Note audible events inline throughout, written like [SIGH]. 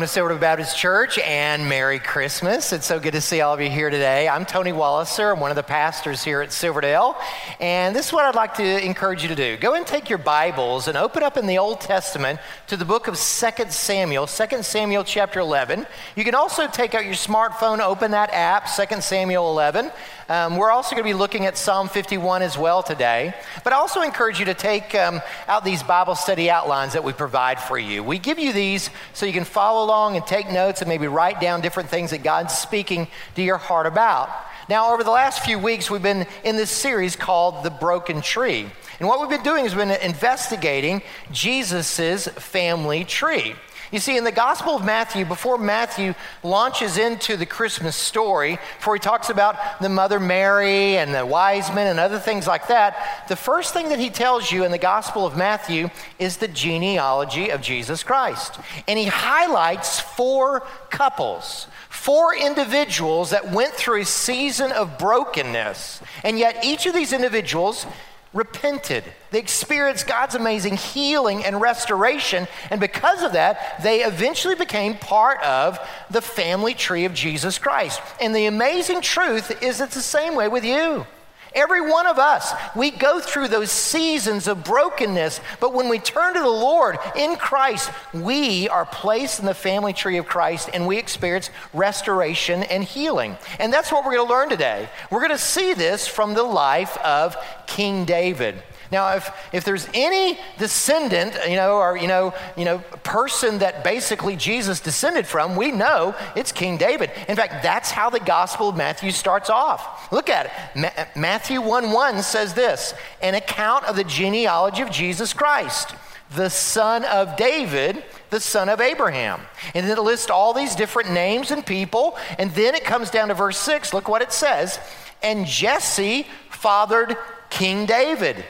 Welcome to Silverdale Baptist Church and Merry Christmas. It's so good to see all of you here today. I'm Tony Walliser. I'm one of the pastors here at Silverdale. And this is what I'd like to encourage you to do. Go and take your Bibles and open up in the Old Testament to the book of 2 Samuel, 2 Samuel chapter 11. You can also take out your smartphone, open that app, 2 Samuel 11. Um, we're also going to be looking at Psalm 51 as well today. But I also encourage you to take um, out these Bible study outlines that we provide for you. We give you these so you can follow along and take notes and maybe write down different things that God's speaking to your heart about. Now, over the last few weeks, we've been in this series called The Broken Tree. And what we've been doing is we've been investigating Jesus' family tree. You see, in the Gospel of Matthew, before Matthew launches into the Christmas story, before he talks about the Mother Mary and the wise men and other things like that, the first thing that he tells you in the Gospel of Matthew is the genealogy of Jesus Christ. And he highlights four couples, four individuals that went through a season of brokenness. And yet, each of these individuals repented. They experienced God's amazing healing and restoration. And because of that, they eventually became part of the family tree of Jesus Christ. And the amazing truth is it's the same way with you. Every one of us, we go through those seasons of brokenness, but when we turn to the Lord in Christ, we are placed in the family tree of Christ and we experience restoration and healing. And that's what we're going to learn today. We're going to see this from the life of King David. Now, if, if there's any descendant, you know, or, you know, you know, person that basically Jesus descended from, we know it's King David. In fact, that's how the Gospel of Matthew starts off. Look at it. Ma- Matthew 1 1 says this an account of the genealogy of Jesus Christ, the son of David, the son of Abraham. And then it lists all these different names and people. And then it comes down to verse 6. Look what it says. And Jesse fathered King David.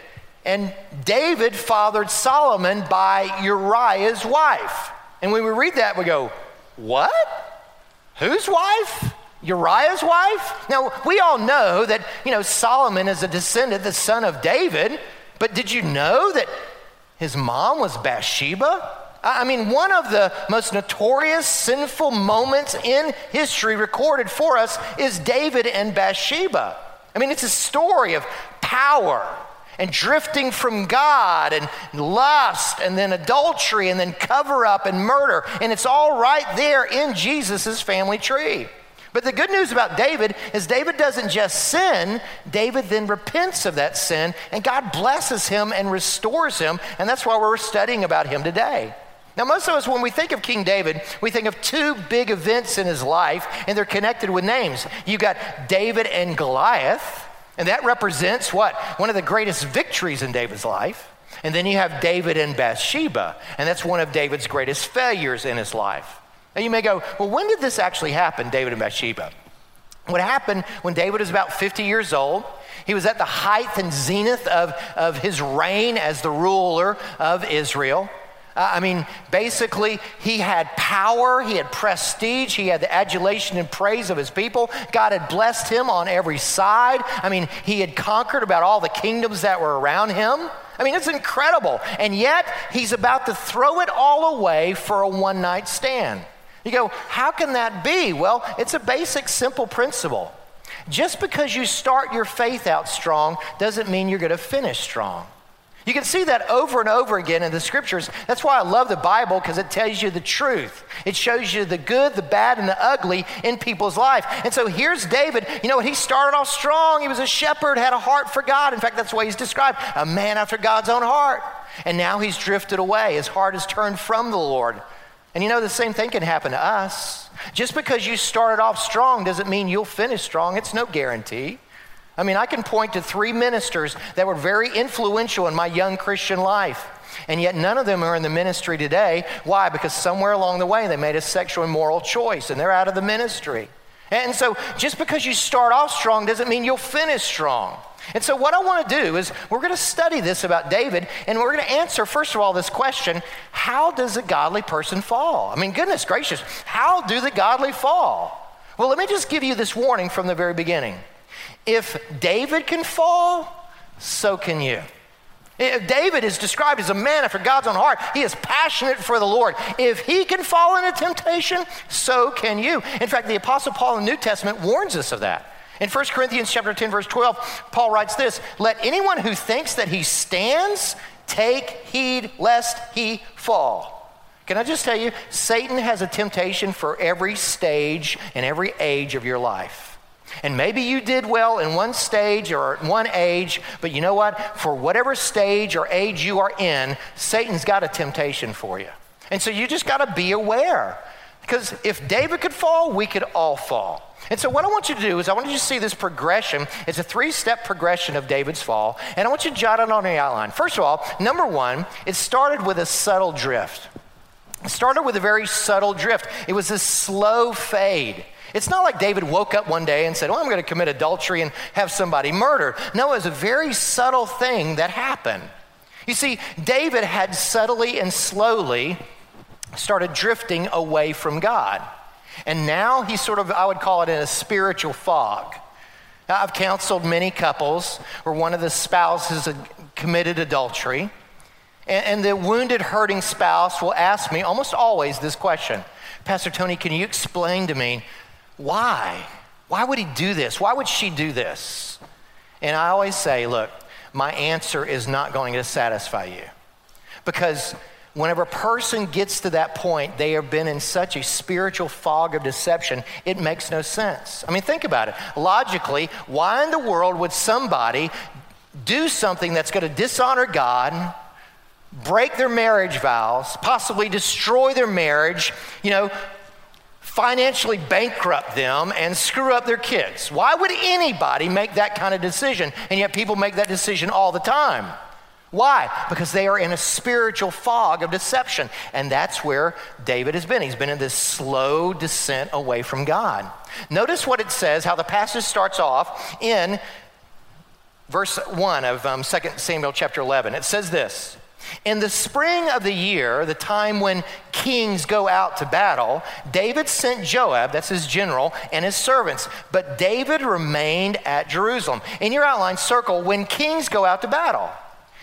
And David fathered Solomon by Uriah's wife. And when we read that, we go, What? Whose wife? Uriah's wife? Now, we all know that, you know, Solomon is a descendant, the son of David, but did you know that his mom was Bathsheba? I mean, one of the most notorious sinful moments in history recorded for us is David and Bathsheba. I mean, it's a story of power and drifting from God and lust and then adultery and then cover up and murder. And it's all right there in Jesus' family tree. But the good news about David is David doesn't just sin, David then repents of that sin, and God blesses him and restores him. And that's why we're studying about him today. Now, most of us, when we think of King David, we think of two big events in his life, and they're connected with names. You've got David and Goliath, and that represents what? One of the greatest victories in David's life. And then you have David and Bathsheba, and that's one of David's greatest failures in his life. Now you may go, well, when did this actually happen, David and Bathsheba? What happened when David was about 50 years old? He was at the height and zenith of, of his reign as the ruler of Israel. Uh, I mean, basically, he had power, he had prestige, he had the adulation and praise of his people. God had blessed him on every side. I mean, he had conquered about all the kingdoms that were around him. I mean, it's incredible. And yet, he's about to throw it all away for a one night stand. You go, how can that be? Well, it's a basic, simple principle. Just because you start your faith out strong doesn't mean you're going to finish strong. You can see that over and over again in the scriptures. That's why I love the Bible because it tells you the truth. It shows you the good, the bad, and the ugly in people's life. And so here's David. You know what? He started off strong. He was a shepherd, had a heart for God. In fact, that's way he's described a man after God's own heart. And now he's drifted away. His heart has turned from the Lord. And you know, the same thing can happen to us. Just because you started off strong doesn't mean you'll finish strong, it's no guarantee. I mean, I can point to three ministers that were very influential in my young Christian life. And yet, none of them are in the ministry today. Why? Because somewhere along the way they made a sexual and moral choice and they're out of the ministry. And so, just because you start off strong doesn't mean you'll finish strong. And so, what I want to do is we're going to study this about David, and we're going to answer, first of all, this question how does a godly person fall? I mean, goodness gracious, how do the godly fall? Well, let me just give you this warning from the very beginning. If David can fall, so can you. If David is described as a man after God's own heart. He is passionate for the Lord. If he can fall into temptation, so can you. In fact, the Apostle Paul in the New Testament warns us of that. In 1 Corinthians chapter 10, verse 12, Paul writes this: Let anyone who thinks that he stands take heed lest he fall. Can I just tell you, Satan has a temptation for every stage and every age of your life. And maybe you did well in one stage or one age, but you know what? For whatever stage or age you are in, Satan's got a temptation for you. And so you just got to be aware. Because if David could fall, we could all fall. And so, what I want you to do is, I want you to see this progression. It's a three step progression of David's fall. And I want you to jot it on the outline. First of all, number one, it started with a subtle drift. It started with a very subtle drift. It was a slow fade. It's not like David woke up one day and said, Oh, I'm going to commit adultery and have somebody murdered. No, it was a very subtle thing that happened. You see, David had subtly and slowly started drifting away from God. And now he's sort of, I would call it in a spiritual fog. Now, I've counseled many couples where one of the spouses had committed adultery. And, and the wounded, hurting spouse will ask me almost always this question Pastor Tony, can you explain to me why? Why would he do this? Why would she do this? And I always say, look, my answer is not going to satisfy you. Because whenever a person gets to that point, they have been in such a spiritual fog of deception, it makes no sense. I mean, think about it. Logically, why in the world would somebody do something that's going to dishonor God, break their marriage vows, possibly destroy their marriage, you know, financially bankrupt them and screw up their kids. Why would anybody make that kind of decision? And yet people make that decision all the time. Why? Because they are in a spiritual fog of deception. And that's where David has been. He's been in this slow descent away from God. Notice what it says, how the passage starts off in verse 1 of um, 2 Samuel chapter 11. It says this in the spring of the year, the time when kings go out to battle, David sent Joab, that's his general, and his servants. But David remained at Jerusalem. In your outline, circle when kings go out to battle.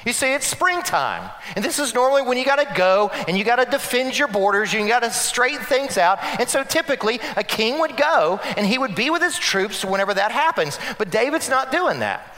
You see, it's springtime. And this is normally when you got to go and you got to defend your borders, you got to straighten things out. And so typically, a king would go and he would be with his troops whenever that happens. But David's not doing that.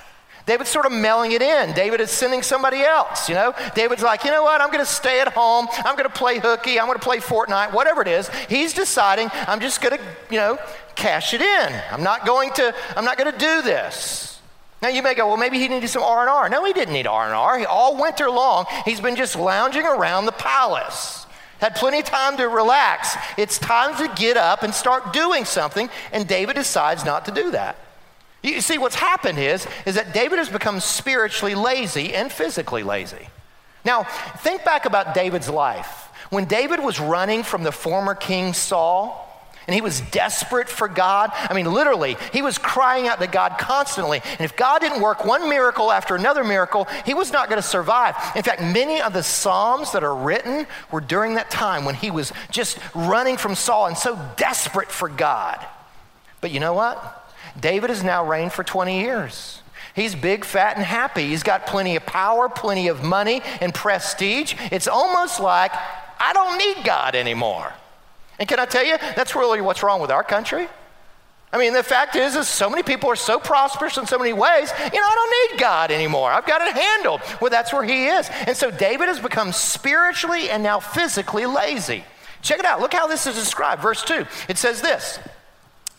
David's sort of mailing it in. David is sending somebody else, you know? David's like, you know what? I'm going to stay at home. I'm going to play hooky. I'm going to play Fortnite, whatever it is. He's deciding I'm just going to, you know, cash it in. I'm not going to, I'm not going to do this. Now you may go, well, maybe he needed some R&R. No, he didn't need R&R. All winter long, he's been just lounging around the palace. Had plenty of time to relax. It's time to get up and start doing something, and David decides not to do that. You see, what's happened is, is that David has become spiritually lazy and physically lazy. Now, think back about David's life. When David was running from the former king Saul, and he was desperate for God. I mean, literally, he was crying out to God constantly. And if God didn't work one miracle after another miracle, he was not going to survive. In fact, many of the Psalms that are written were during that time when he was just running from Saul and so desperate for God. But you know what? David has now reigned for 20 years. He's big, fat, and happy. He's got plenty of power, plenty of money, and prestige. It's almost like, I don't need God anymore. And can I tell you, that's really what's wrong with our country? I mean, the fact is, is so many people are so prosperous in so many ways, you know, I don't need God anymore. I've got it handled. Well, that's where he is. And so David has become spiritually and now physically lazy. Check it out. Look how this is described. Verse 2. It says this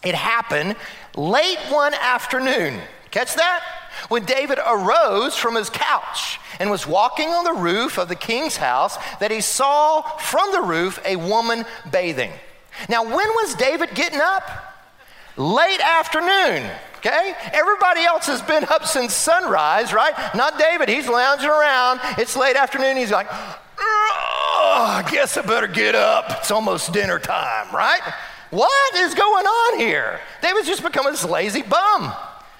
It happened late one afternoon. Catch that? When David arose from his couch and was walking on the roof of the king's house, that he saw from the roof a woman bathing. Now, when was David getting up? Late afternoon. Okay? Everybody else has been up since sunrise, right? Not David. He's lounging around. It's late afternoon. He's like, I guess I better get up. It's almost dinner time, right? What is going on here? David's just become this lazy bum.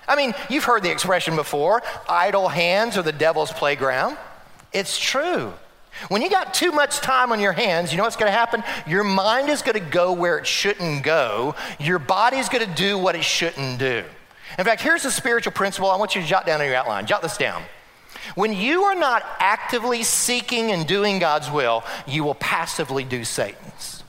I mean, you've heard the expression before idle hands are the devil's playground. It's true. When you got too much time on your hands, you know what's going to happen? Your mind is going to go where it shouldn't go. Your body's going to do what it shouldn't do. In fact, here's a spiritual principle I want you to jot down in your outline. Jot this down. When you are not actively seeking and doing God's will, you will passively do Satan's.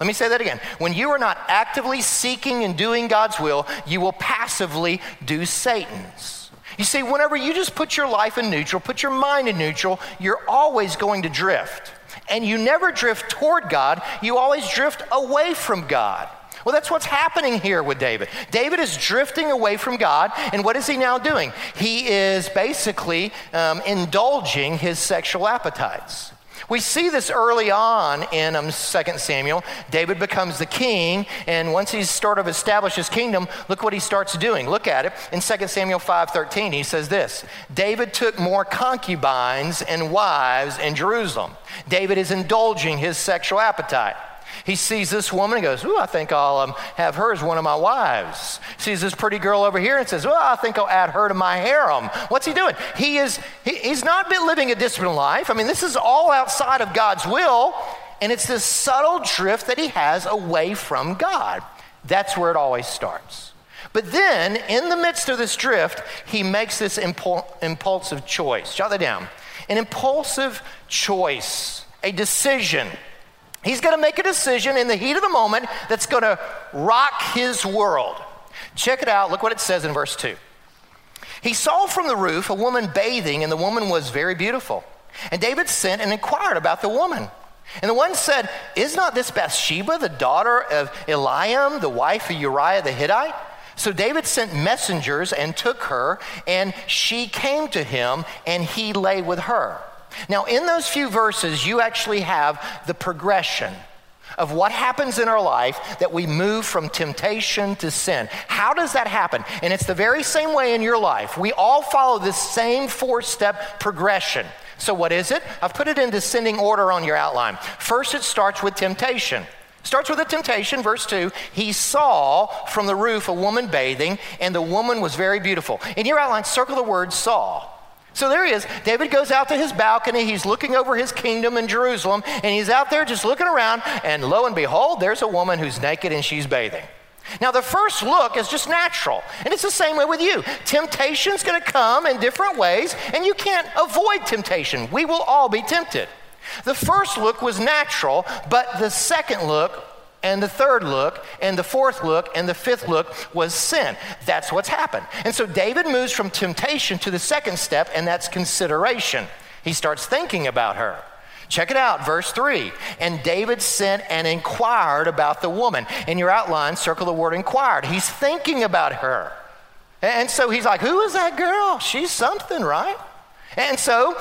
Let me say that again. When you are not actively seeking and doing God's will, you will passively do Satan's. You see, whenever you just put your life in neutral, put your mind in neutral, you're always going to drift. And you never drift toward God, you always drift away from God. Well, that's what's happening here with David. David is drifting away from God, and what is he now doing? He is basically um, indulging his sexual appetites. We see this early on in um, 2 Samuel. David becomes the king, and once he's sort of established his kingdom, look what he starts doing. Look at it. In 2 Samuel 5.13, he says this, David took more concubines and wives in Jerusalem. David is indulging his sexual appetite. He sees this woman and goes, Ooh, I think I'll um, have her as one of my wives. Sees this pretty girl over here and says, Well, I think I'll add her to my harem. What's he doing? He is, he, he's not been living a disciplined life. I mean, this is all outside of God's will, and it's this subtle drift that he has away from God. That's where it always starts. But then, in the midst of this drift, he makes this impul- impulsive choice. Jot that down. An impulsive choice, a decision. He's going to make a decision in the heat of the moment that's going to rock his world. Check it out. Look what it says in verse 2. He saw from the roof a woman bathing, and the woman was very beautiful. And David sent and inquired about the woman. And the one said, Is not this Bathsheba, the daughter of Eliam, the wife of Uriah the Hittite? So David sent messengers and took her, and she came to him, and he lay with her. Now, in those few verses, you actually have the progression of what happens in our life that we move from temptation to sin. How does that happen? And it's the very same way in your life. We all follow this same four step progression. So, what is it? I've put it in descending order on your outline. First, it starts with temptation. Starts with a temptation, verse 2. He saw from the roof a woman bathing, and the woman was very beautiful. In your outline, circle the word saw. So there he is. David goes out to his balcony. He's looking over his kingdom in Jerusalem, and he's out there just looking around, and lo and behold, there's a woman who's naked and she's bathing. Now, the first look is just natural, and it's the same way with you. Temptation's going to come in different ways, and you can't avoid temptation. We will all be tempted. The first look was natural, but the second look and the third look, and the fourth look, and the fifth look was sin. That's what's happened. And so David moves from temptation to the second step, and that's consideration. He starts thinking about her. Check it out, verse 3. And David sent and inquired about the woman. In your outline, circle the word inquired. He's thinking about her. And so he's like, Who is that girl? She's something, right? And so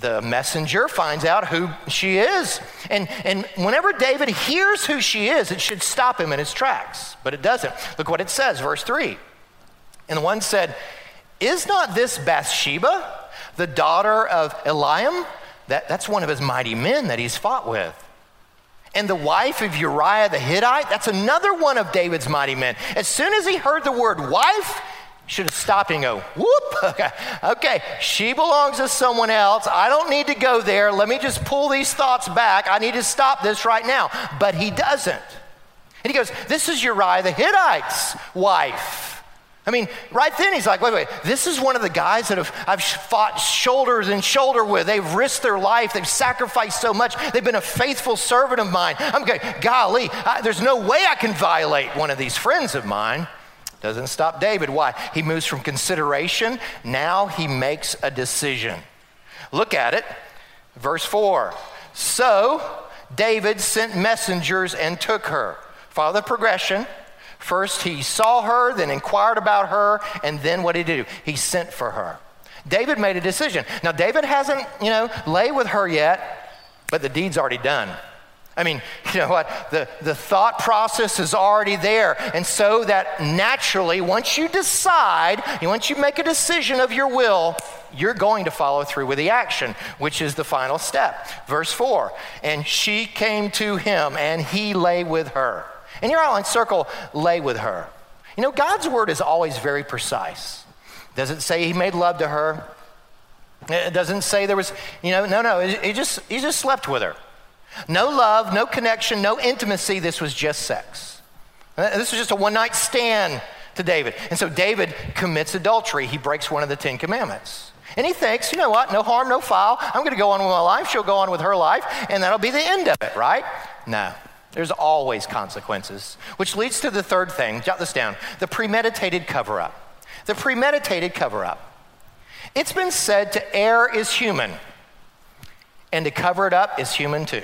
the messenger finds out who she is. And, and whenever David hears who she is, it should stop him in his tracks. But it doesn't. Look what it says, verse 3. And the one said, Is not this Bathsheba, the daughter of Eliam? That, that's one of his mighty men that he's fought with. And the wife of Uriah the Hittite, that's another one of David's mighty men. As soon as he heard the word wife, should have stopped and go, whoop, [LAUGHS] okay, okay, she belongs to someone else. I don't need to go there. Let me just pull these thoughts back. I need to stop this right now. But he doesn't. And he goes, This is Uriah the Hittite's wife. I mean, right then he's like, wait, wait, this is one of the guys that have, I've fought shoulders and shoulder with. They've risked their life. They've sacrificed so much. They've been a faithful servant of mine. I'm going, golly, I, there's no way I can violate one of these friends of mine. Doesn't stop David. Why? He moves from consideration, now he makes a decision. Look at it. Verse 4. So David sent messengers and took her. Follow the progression. First, he saw her, then inquired about her, and then what did he do? He sent for her. David made a decision. Now, David hasn't, you know, lay with her yet, but the deed's already done. I mean, you know what? The, the thought process is already there. And so that naturally, once you decide, once you make a decision of your will, you're going to follow through with the action, which is the final step. Verse 4 And she came to him, and he lay with her. In your outline, circle lay with her. You know, God's word is always very precise. Doesn't say he made love to her. It doesn't say there was, you know, no, no, he just, he just slept with her. No love, no connection, no intimacy. This was just sex. Uh, this was just a one night stand to David. And so David commits adultery. He breaks one of the Ten Commandments. And he thinks, you know what, no harm, no foul. I'm going to go on with my life. She'll go on with her life, and that'll be the end of it, right? No. There's always consequences, which leads to the third thing. Jot this down the premeditated cover up. The premeditated cover up. It's been said to err is human, and to cover it up is human too.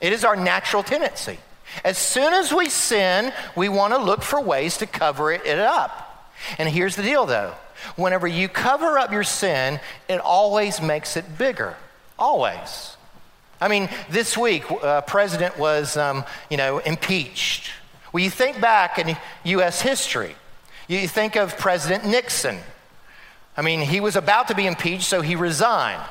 It is our natural tendency. As soon as we sin, we want to look for ways to cover it up. And here's the deal though whenever you cover up your sin, it always makes it bigger. Always. I mean, this week, uh, president was, um, you know, impeached. Well, you think back in U.S. history, you think of President Nixon. I mean, he was about to be impeached, so he resigned.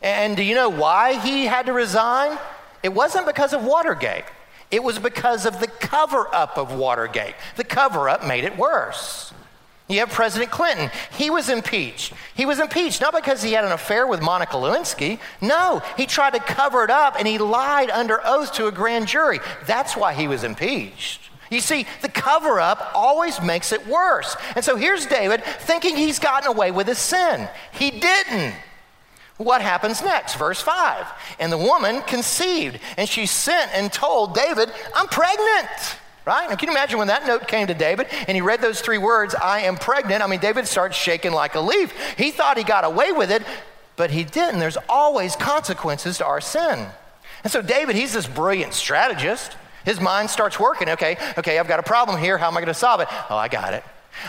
And do you know why he had to resign? It wasn't because of Watergate. It was because of the cover up of Watergate. The cover up made it worse. You have President Clinton. He was impeached. He was impeached not because he had an affair with Monica Lewinsky. No, he tried to cover it up and he lied under oath to a grand jury. That's why he was impeached. You see, the cover up always makes it worse. And so here's David thinking he's gotten away with his sin. He didn't. What happens next? Verse 5. And the woman conceived, and she sent and told David, I'm pregnant. Right? Now, can you imagine when that note came to David and he read those three words, I am pregnant? I mean, David starts shaking like a leaf. He thought he got away with it, but he didn't. There's always consequences to our sin. And so, David, he's this brilliant strategist. His mind starts working. Okay, okay, I've got a problem here. How am I going to solve it? Oh, I got it.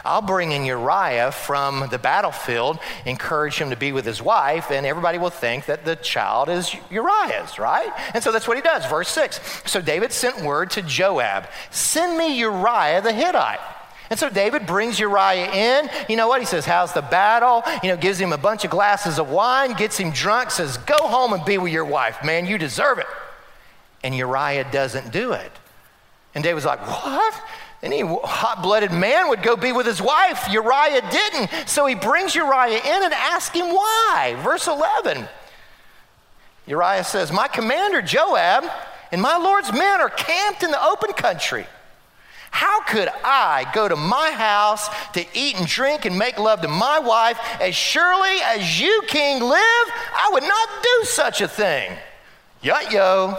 I'll bring in Uriah from the battlefield, encourage him to be with his wife, and everybody will think that the child is Uriah's, right? And so that's what he does. Verse 6. So David sent word to Joab Send me Uriah the Hittite. And so David brings Uriah in. You know what? He says, How's the battle? You know, gives him a bunch of glasses of wine, gets him drunk, says, Go home and be with your wife, man. You deserve it. And Uriah doesn't do it. And David's like, What? Any hot blooded man would go be with his wife. Uriah didn't. So he brings Uriah in and asks him why. Verse 11 Uriah says, My commander Joab and my Lord's men are camped in the open country. How could I go to my house to eat and drink and make love to my wife? As surely as you, king, live, I would not do such a thing. Yut yo.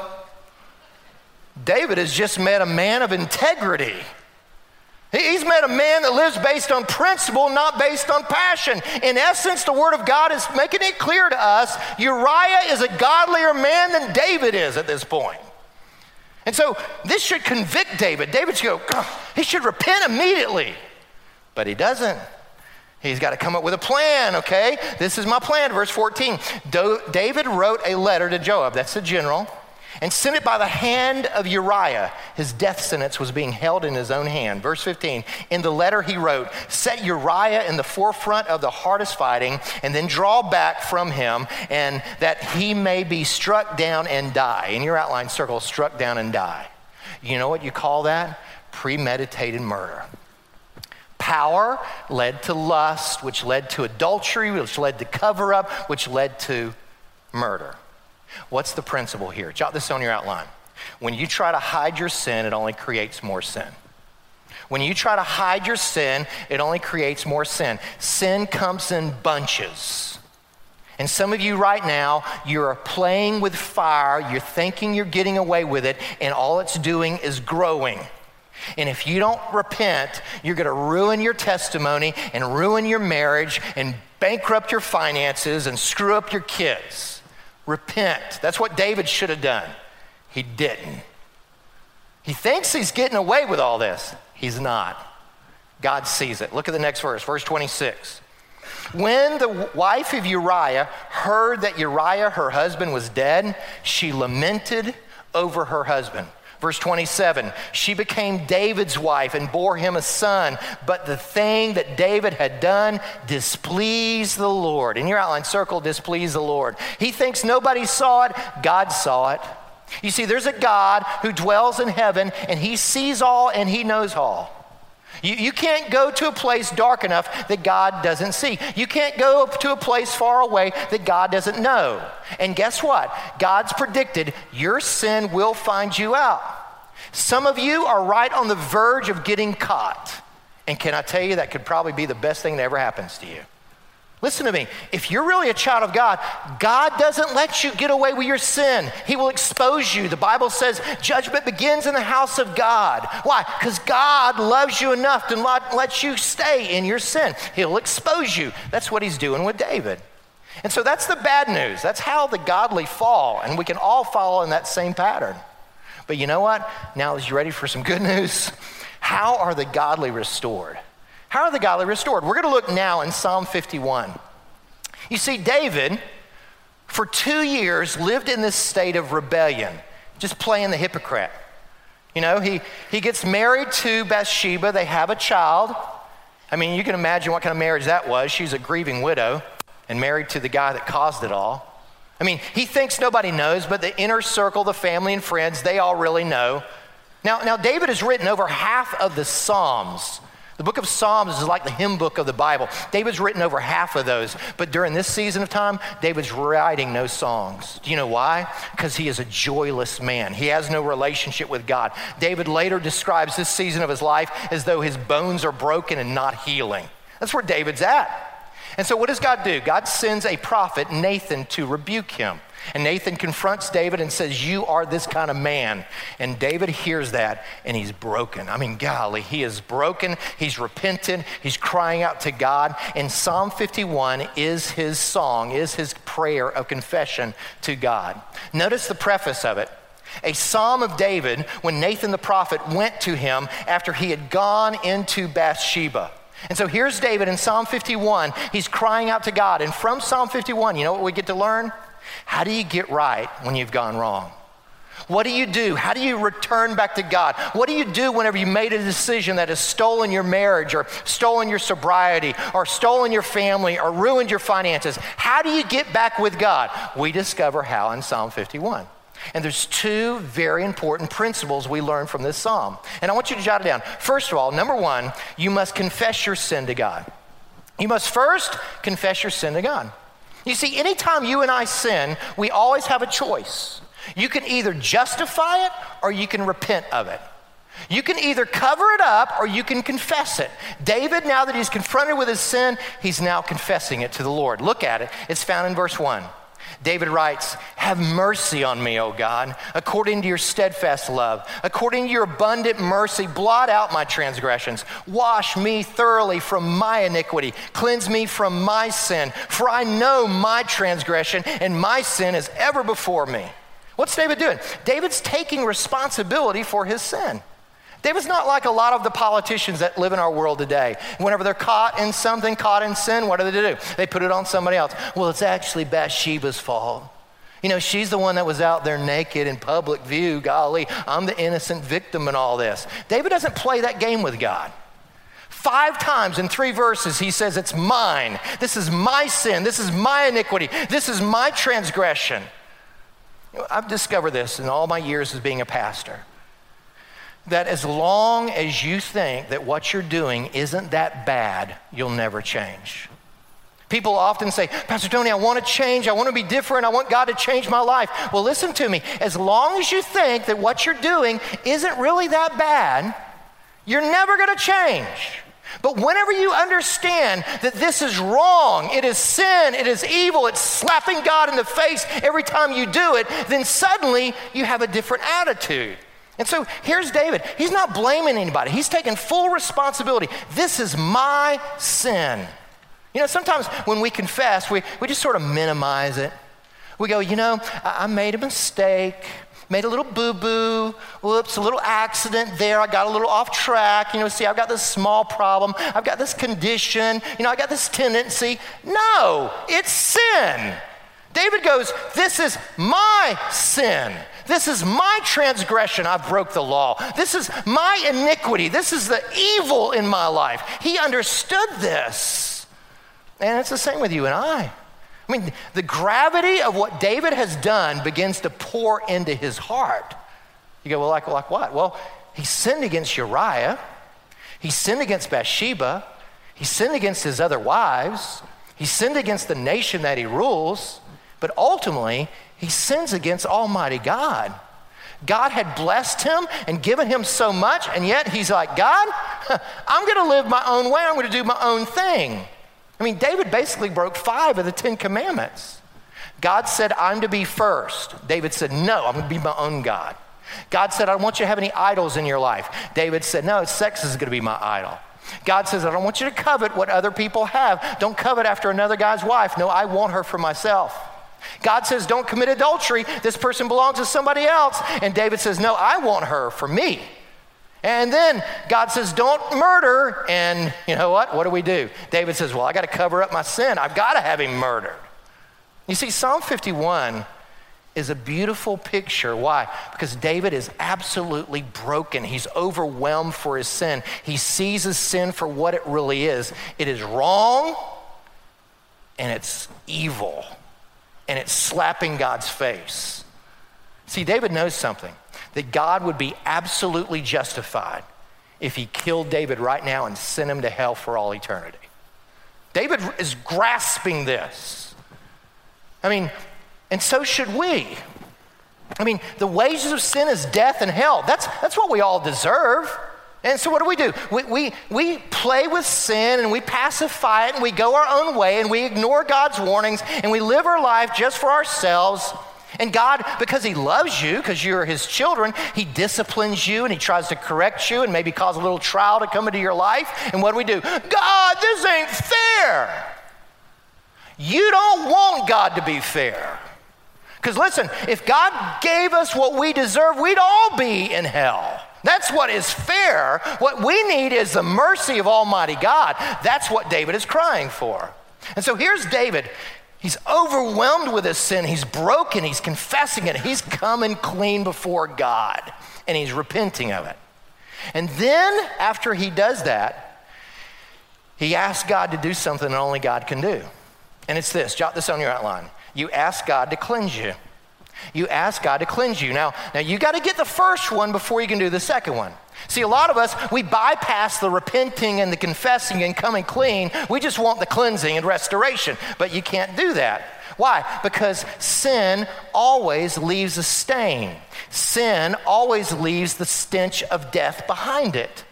David has just met a man of integrity. He's met a man that lives based on principle, not based on passion. In essence, the Word of God is making it clear to us Uriah is a godlier man than David is at this point. And so this should convict David. David should go, he should repent immediately. But he doesn't. He's got to come up with a plan, okay? This is my plan, verse 14. Do- David wrote a letter to Joab, that's the general and sent it by the hand of Uriah. His death sentence was being held in his own hand. Verse 15 In the letter he wrote, Set Uriah in the forefront of the hardest fighting, and then draw back from him, and that he may be struck down and die. In your outline circle, struck down and die. You know what you call that? Premeditated murder. Power led to lust, which led to adultery, which led to cover up, which led to murder. What's the principle here? Jot this on your outline. When you try to hide your sin, it only creates more sin. When you try to hide your sin, it only creates more sin. Sin comes in bunches. And some of you right now, you're playing with fire, you're thinking you're getting away with it, and all it's doing is growing. And if you don't repent, you're going to ruin your testimony and ruin your marriage and bankrupt your finances and screw up your kids. Repent. That's what David should have done. He didn't. He thinks he's getting away with all this. He's not. God sees it. Look at the next verse, verse 26. When the wife of Uriah heard that Uriah, her husband, was dead, she lamented over her husband. Verse 27 She became David's wife and bore him a son, but the thing that David had done displeased the Lord. In your outline, circle displeased the Lord. He thinks nobody saw it, God saw it. You see, there's a God who dwells in heaven and he sees all and he knows all. You, you can't go to a place dark enough that God doesn't see. You can't go to a place far away that God doesn't know. And guess what? God's predicted your sin will find you out. Some of you are right on the verge of getting caught. And can I tell you, that could probably be the best thing that ever happens to you. Listen to me. If you're really a child of God, God doesn't let you get away with your sin. He will expose you. The Bible says judgment begins in the house of God. Why? Because God loves you enough to not let you stay in your sin. He'll expose you. That's what he's doing with David. And so that's the bad news. That's how the godly fall. And we can all follow in that same pattern. But you know what? Now, is you ready for some good news? [LAUGHS] How are the godly restored? How are the godly restored? We're going to look now in Psalm 51. You see, David, for two years, lived in this state of rebellion, just playing the hypocrite. You know, he, he gets married to Bathsheba, they have a child. I mean, you can imagine what kind of marriage that was. She's a grieving widow and married to the guy that caused it all. I mean, he thinks nobody knows, but the inner circle, the family and friends, they all really know. Now, now David has written over half of the Psalms. The book of Psalms is like the hymn book of the Bible. David's written over half of those, but during this season of time, David's writing no songs. Do you know why? Because he is a joyless man. He has no relationship with God. David later describes this season of his life as though his bones are broken and not healing. That's where David's at. And so, what does God do? God sends a prophet, Nathan, to rebuke him. And Nathan confronts David and says, You are this kind of man. And David hears that and he's broken. I mean, golly, he is broken. He's repentant. He's crying out to God. And Psalm 51 is his song, is his prayer of confession to God. Notice the preface of it. A psalm of David when Nathan the prophet went to him after he had gone into Bathsheba. And so here's David in Psalm 51. He's crying out to God. And from Psalm 51, you know what we get to learn? How do you get right when you've gone wrong? What do you do? How do you return back to God? What do you do whenever you made a decision that has stolen your marriage or stolen your sobriety or stolen your family or ruined your finances? How do you get back with God? We discover how in Psalm 51. And there's two very important principles we learn from this psalm. And I want you to jot it down. First of all, number one, you must confess your sin to God. You must first confess your sin to God. You see, anytime you and I sin, we always have a choice. You can either justify it or you can repent of it. You can either cover it up or you can confess it. David, now that he's confronted with his sin, he's now confessing it to the Lord. Look at it. It's found in verse 1. David writes, Have mercy on me, O God, according to your steadfast love. According to your abundant mercy, blot out my transgressions. Wash me thoroughly from my iniquity. Cleanse me from my sin. For I know my transgression, and my sin is ever before me. What's David doing? David's taking responsibility for his sin. David's not like a lot of the politicians that live in our world today. Whenever they're caught in something, caught in sin, what do they do? They put it on somebody else. Well, it's actually Bathsheba's fault. You know, she's the one that was out there naked in public view. Golly, I'm the innocent victim in all this. David doesn't play that game with God. Five times in three verses, he says, It's mine. This is my sin. This is my iniquity. This is my transgression. I've discovered this in all my years as being a pastor that as long as you think that what you're doing isn't that bad, you'll never change. People often say, Pastor Tony, I want to change. I want to be different. I want God to change my life. Well, listen to me. As long as you think that what you're doing isn't really that bad, you're never going to change. But whenever you understand that this is wrong, it is sin, it is evil, it's slapping God in the face every time you do it, then suddenly you have a different attitude. And so here's David. He's not blaming anybody, he's taking full responsibility. This is my sin. You know, sometimes when we confess, we, we just sort of minimize it. We go, you know, I, I made a mistake, made a little boo boo, whoops, a little accident there. I got a little off track. You know, see, I've got this small problem. I've got this condition. You know, I got this tendency. No, it's sin. David goes, This is my sin. This is my transgression. I've broke the law. This is my iniquity. This is the evil in my life. He understood this. And it's the same with you and I. I mean, the gravity of what David has done begins to pour into his heart. You go, well, like, like what? Well, he sinned against Uriah. He sinned against Bathsheba. He sinned against his other wives. He sinned against the nation that he rules. But ultimately, he sins against Almighty God. God had blessed him and given him so much, and yet he's like, God, [LAUGHS] I'm going to live my own way. I'm going to do my own thing. I mean, David basically broke five of the Ten Commandments. God said, I'm to be first. David said, No, I'm going to be my own God. God said, I don't want you to have any idols in your life. David said, No, sex is going to be my idol. God says, I don't want you to covet what other people have. Don't covet after another guy's wife. No, I want her for myself. God says, Don't commit adultery. This person belongs to somebody else. And David says, No, I want her for me. And then God says, Don't murder. And you know what? What do we do? David says, Well, I got to cover up my sin. I've got to have him murdered. You see, Psalm 51 is a beautiful picture. Why? Because David is absolutely broken. He's overwhelmed for his sin. He sees his sin for what it really is it is wrong and it's evil and it's slapping God's face. See, David knows something that God would be absolutely justified if he killed David right now and sent him to hell for all eternity. David is grasping this. I mean, and so should we. I mean, the wages of sin is death and hell. That's, that's what we all deserve. And so, what do we do? We, we, we play with sin and we pacify it and we go our own way and we ignore God's warnings and we live our life just for ourselves. And God, because He loves you, because you're His children, He disciplines you and He tries to correct you and maybe cause a little trial to come into your life. And what do we do? God, this ain't fair. You don't want God to be fair. Because listen, if God gave us what we deserve, we'd all be in hell. That's what is fair. What we need is the mercy of Almighty God. That's what David is crying for. And so here's David. He's overwhelmed with his sin. He's broken. He's confessing it. He's coming clean before God and he's repenting of it. And then, after he does that, he asks God to do something that only God can do. And it's this jot this on your outline. You ask God to cleanse you. You ask God to cleanse you. Now, now you got to get the first one before you can do the second one. See, a lot of us, we bypass the repenting and the confessing and coming clean. We just want the cleansing and restoration, but you can't do that. Why? Because sin always leaves a stain. Sin always leaves the stench of death behind it.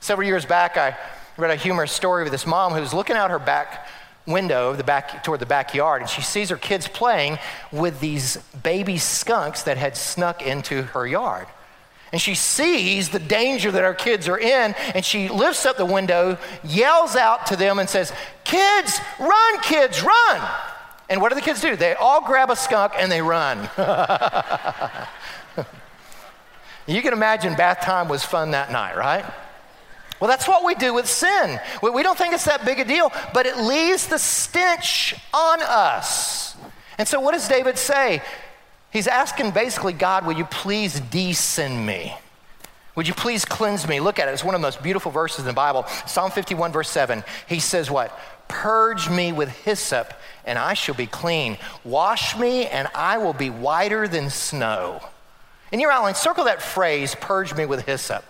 Several years back, I read a humorous story of this mom who was looking out her back window the back, toward the backyard, and she sees her kids playing with these baby skunks that had snuck into her yard. And she sees the danger that our kids are in, and she lifts up the window, yells out to them, and says, Kids, run, kids, run. And what do the kids do? They all grab a skunk and they run. [LAUGHS] you can imagine bath time was fun that night, right? Well, that's what we do with sin. We don't think it's that big a deal, but it leaves the stench on us. And so, what does David say? He's asking basically, God, will you please descend me? Would you please cleanse me? Look at it. It's one of the most beautiful verses in the Bible. Psalm 51, verse 7. He says, What? Purge me with hyssop, and I shall be clean. Wash me, and I will be whiter than snow. In your outline, circle that phrase, purge me with hyssop.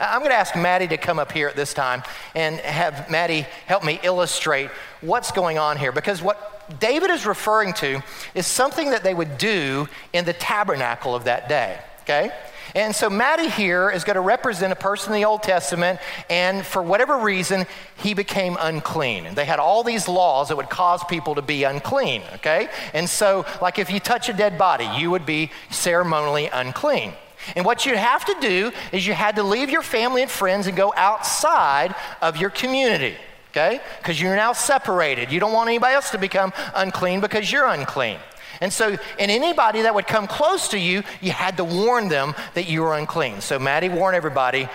I'm going to ask Maddie to come up here at this time and have Maddie help me illustrate what's going on here because what David is referring to is something that they would do in the tabernacle of that day, okay? And so Maddie here is going to represent a person in the Old Testament, and for whatever reason, he became unclean. And they had all these laws that would cause people to be unclean, okay? And so, like if you touch a dead body, you would be ceremonially unclean. And what you have to do is you had to leave your family and friends and go outside of your community, okay? Because you're now separated. You don't want anybody else to become unclean because you're unclean. And so, and anybody that would come close to you, you had to warn them that you were unclean. So, Maddie warned everybody.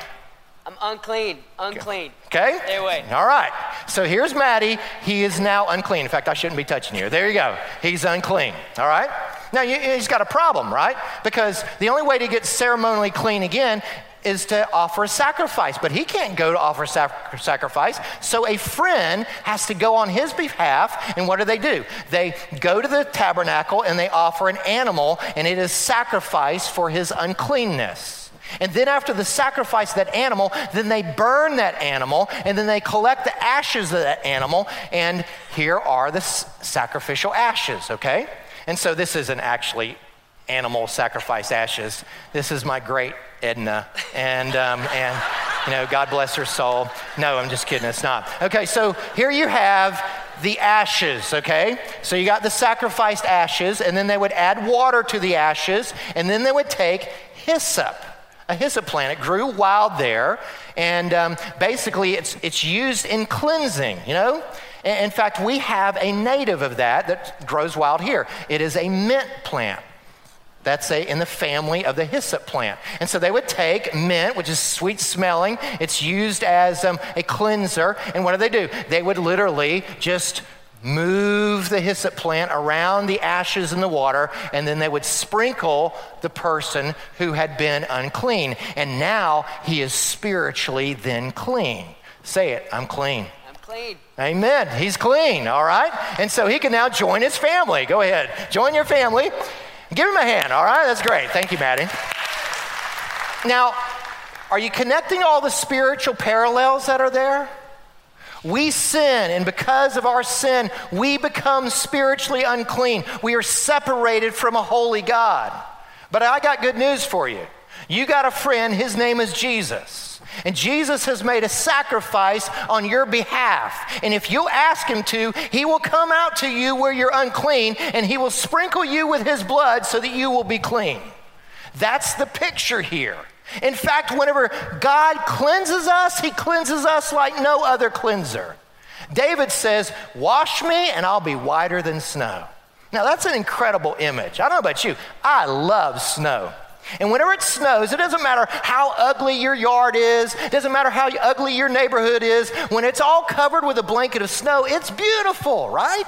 I'm unclean, unclean. Okay? Stay away. All right. So here's Maddie. He is now unclean. In fact, I shouldn't be touching you. There you go. He's unclean. All right? Now, he's got a problem, right? Because the only way to get ceremonially clean again is to offer a sacrifice, but he can't go to offer sac- sacrifice. So a friend has to go on his behalf, and what do they do? They go to the tabernacle and they offer an animal, and it is sacrificed for his uncleanness. And then after the sacrifice that animal, then they burn that animal, and then they collect the ashes of that animal, and here are the s- sacrificial ashes, okay? And so this isn't actually animal sacrifice ashes. This is my great Edna, and um, and you know, God bless her soul. No, I'm just kidding. It's not. Okay, so here you have the ashes. Okay, so you got the sacrificed ashes, and then they would add water to the ashes, and then they would take hyssop. A hyssop plant. It grew wild there, and um, basically it's it's used in cleansing. You know. In fact, we have a native of that that grows wild here. It is a mint plant. That's a, in the family of the hyssop plant. And so they would take mint, which is sweet smelling, it's used as um, a cleanser. And what do they do? They would literally just move the hyssop plant around the ashes in the water, and then they would sprinkle the person who had been unclean. And now he is spiritually then clean. Say it, I'm clean clean. Amen. He's clean, all right? And so he can now join his family. Go ahead, join your family. Give him a hand, all right? That's great. Thank you, Maddie. Now, are you connecting all the spiritual parallels that are there? We sin, and because of our sin, we become spiritually unclean. We are separated from a holy God. But I got good news for you. You got a friend, his name is Jesus. And Jesus has made a sacrifice on your behalf. And if you ask him to, he will come out to you where you're unclean and he will sprinkle you with his blood so that you will be clean. That's the picture here. In fact, whenever God cleanses us, he cleanses us like no other cleanser. David says, Wash me and I'll be whiter than snow. Now, that's an incredible image. I don't know about you, I love snow. And whenever it snows, it doesn't matter how ugly your yard is, it doesn't matter how ugly your neighborhood is, when it's all covered with a blanket of snow, it's beautiful, right?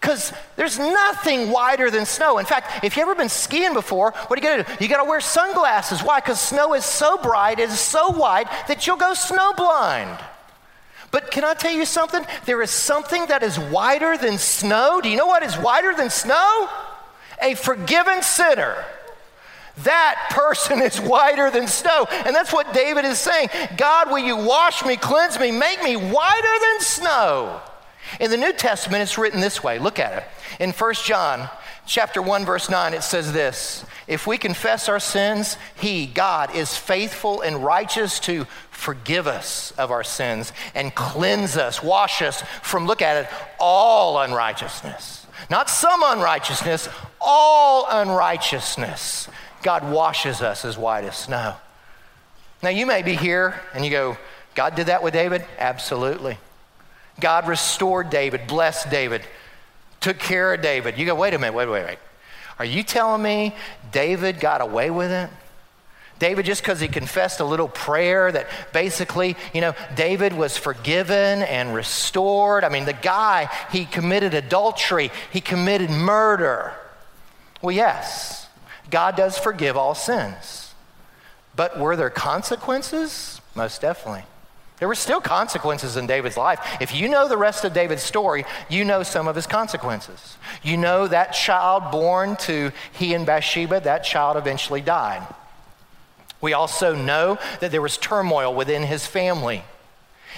Because there's nothing whiter than snow. In fact, if you've ever been skiing before, what are you gonna do? You gotta wear sunglasses. Why? Because snow is so bright, it is so white that you'll go snowblind. But can I tell you something? There is something that is whiter than snow. Do you know what is whiter than snow? A forgiven sinner. That person is whiter than snow. And that's what David is saying. God, will you wash me, cleanse me, make me whiter than snow? In the New Testament, it's written this way. Look at it. In 1 John chapter 1, verse 9, it says this If we confess our sins, He, God, is faithful and righteous to forgive us of our sins and cleanse us, wash us from, look at it, all unrighteousness. Not some unrighteousness, all unrighteousness. God washes us as white as snow. Now, you may be here and you go, God did that with David? Absolutely. God restored David, blessed David, took care of David. You go, wait a minute, wait, wait, wait. Are you telling me David got away with it? David, just because he confessed a little prayer that basically, you know, David was forgiven and restored. I mean, the guy, he committed adultery, he committed murder. Well, yes, God does forgive all sins. But were there consequences? Most definitely. There were still consequences in David's life. If you know the rest of David's story, you know some of his consequences. You know that child born to he and Bathsheba, that child eventually died. We also know that there was turmoil within his family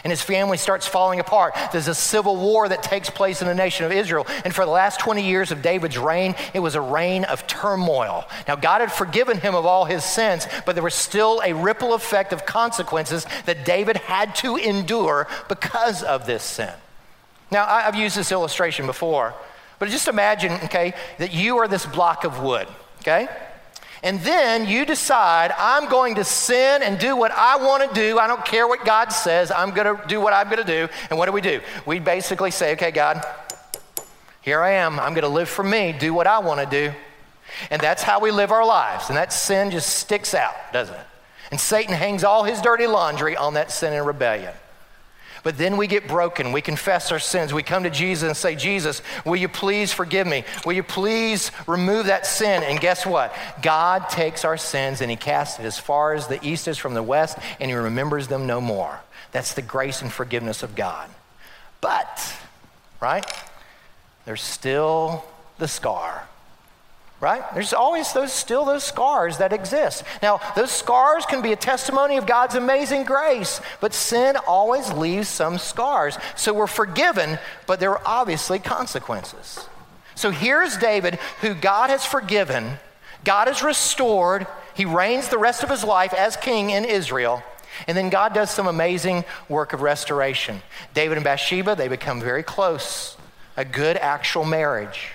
and his family starts falling apart. There's a civil war that takes place in the nation of Israel. And for the last 20 years of David's reign, it was a reign of turmoil. Now, God had forgiven him of all his sins, but there was still a ripple effect of consequences that David had to endure because of this sin. Now, I've used this illustration before, but just imagine, okay, that you are this block of wood, okay? And then you decide, I'm going to sin and do what I want to do. I don't care what God says. I'm going to do what I'm going to do. And what do we do? We basically say, okay, God, here I am. I'm going to live for me, do what I want to do. And that's how we live our lives. And that sin just sticks out, doesn't it? And Satan hangs all his dirty laundry on that sin and rebellion. But then we get broken. We confess our sins. We come to Jesus and say, Jesus, will you please forgive me? Will you please remove that sin? And guess what? God takes our sins and he casts it as far as the east is from the west and he remembers them no more. That's the grace and forgiveness of God. But, right? There's still the scar right? There's always those still those scars that exist. Now, those scars can be a testimony of God's amazing grace, but sin always leaves some scars. So we're forgiven, but there are obviously consequences. So here's David, who God has forgiven, God has restored, he reigns the rest of his life as king in Israel. And then God does some amazing work of restoration. David and Bathsheba, they become very close, a good actual marriage.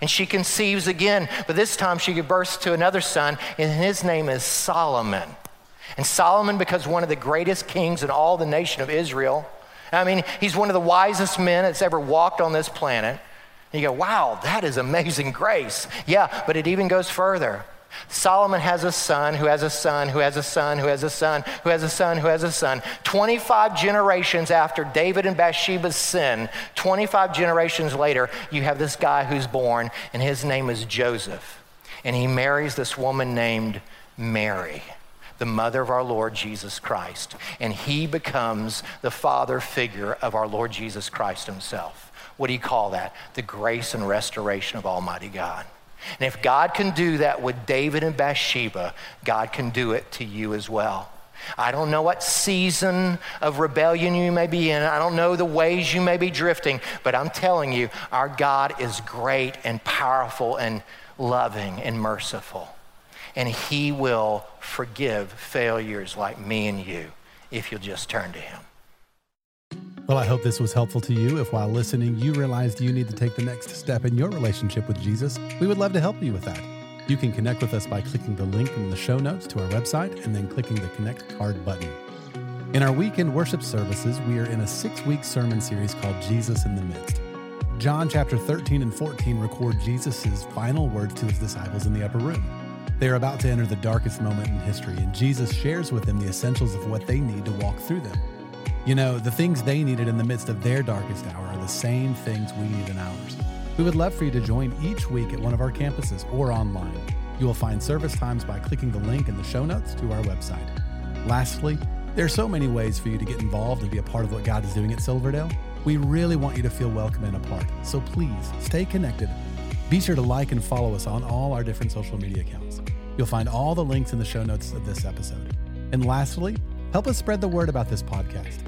And she conceives again, but this time she gives birth to another son, and his name is Solomon. And Solomon becomes one of the greatest kings in all the nation of Israel. I mean, he's one of the wisest men that's ever walked on this planet. And you go, wow, that is amazing grace. Yeah, but it even goes further. Solomon has a son who has a son who has a son who has a son who has a son who has a son. 25 generations after David and Bathsheba's sin, 25 generations later, you have this guy who's born, and his name is Joseph. And he marries this woman named Mary, the mother of our Lord Jesus Christ. And he becomes the father figure of our Lord Jesus Christ himself. What do you call that? The grace and restoration of Almighty God. And if God can do that with David and Bathsheba, God can do it to you as well. I don't know what season of rebellion you may be in. I don't know the ways you may be drifting, but I'm telling you, our God is great and powerful and loving and merciful. And He will forgive failures like me and you if you'll just turn to Him. Well, I hope this was helpful to you. If while listening you realized you need to take the next step in your relationship with Jesus, we would love to help you with that. You can connect with us by clicking the link in the show notes to our website and then clicking the Connect Card button. In our weekend worship services, we are in a six week sermon series called Jesus in the Midst. John chapter 13 and 14 record Jesus' final words to his disciples in the upper room. They are about to enter the darkest moment in history, and Jesus shares with them the essentials of what they need to walk through them. You know, the things they needed in the midst of their darkest hour are the same things we need in ours. We would love for you to join each week at one of our campuses or online. You will find service times by clicking the link in the show notes to our website. Lastly, there are so many ways for you to get involved and be a part of what God is doing at Silverdale. We really want you to feel welcome and a part, so please stay connected. Be sure to like and follow us on all our different social media accounts. You'll find all the links in the show notes of this episode. And lastly, help us spread the word about this podcast.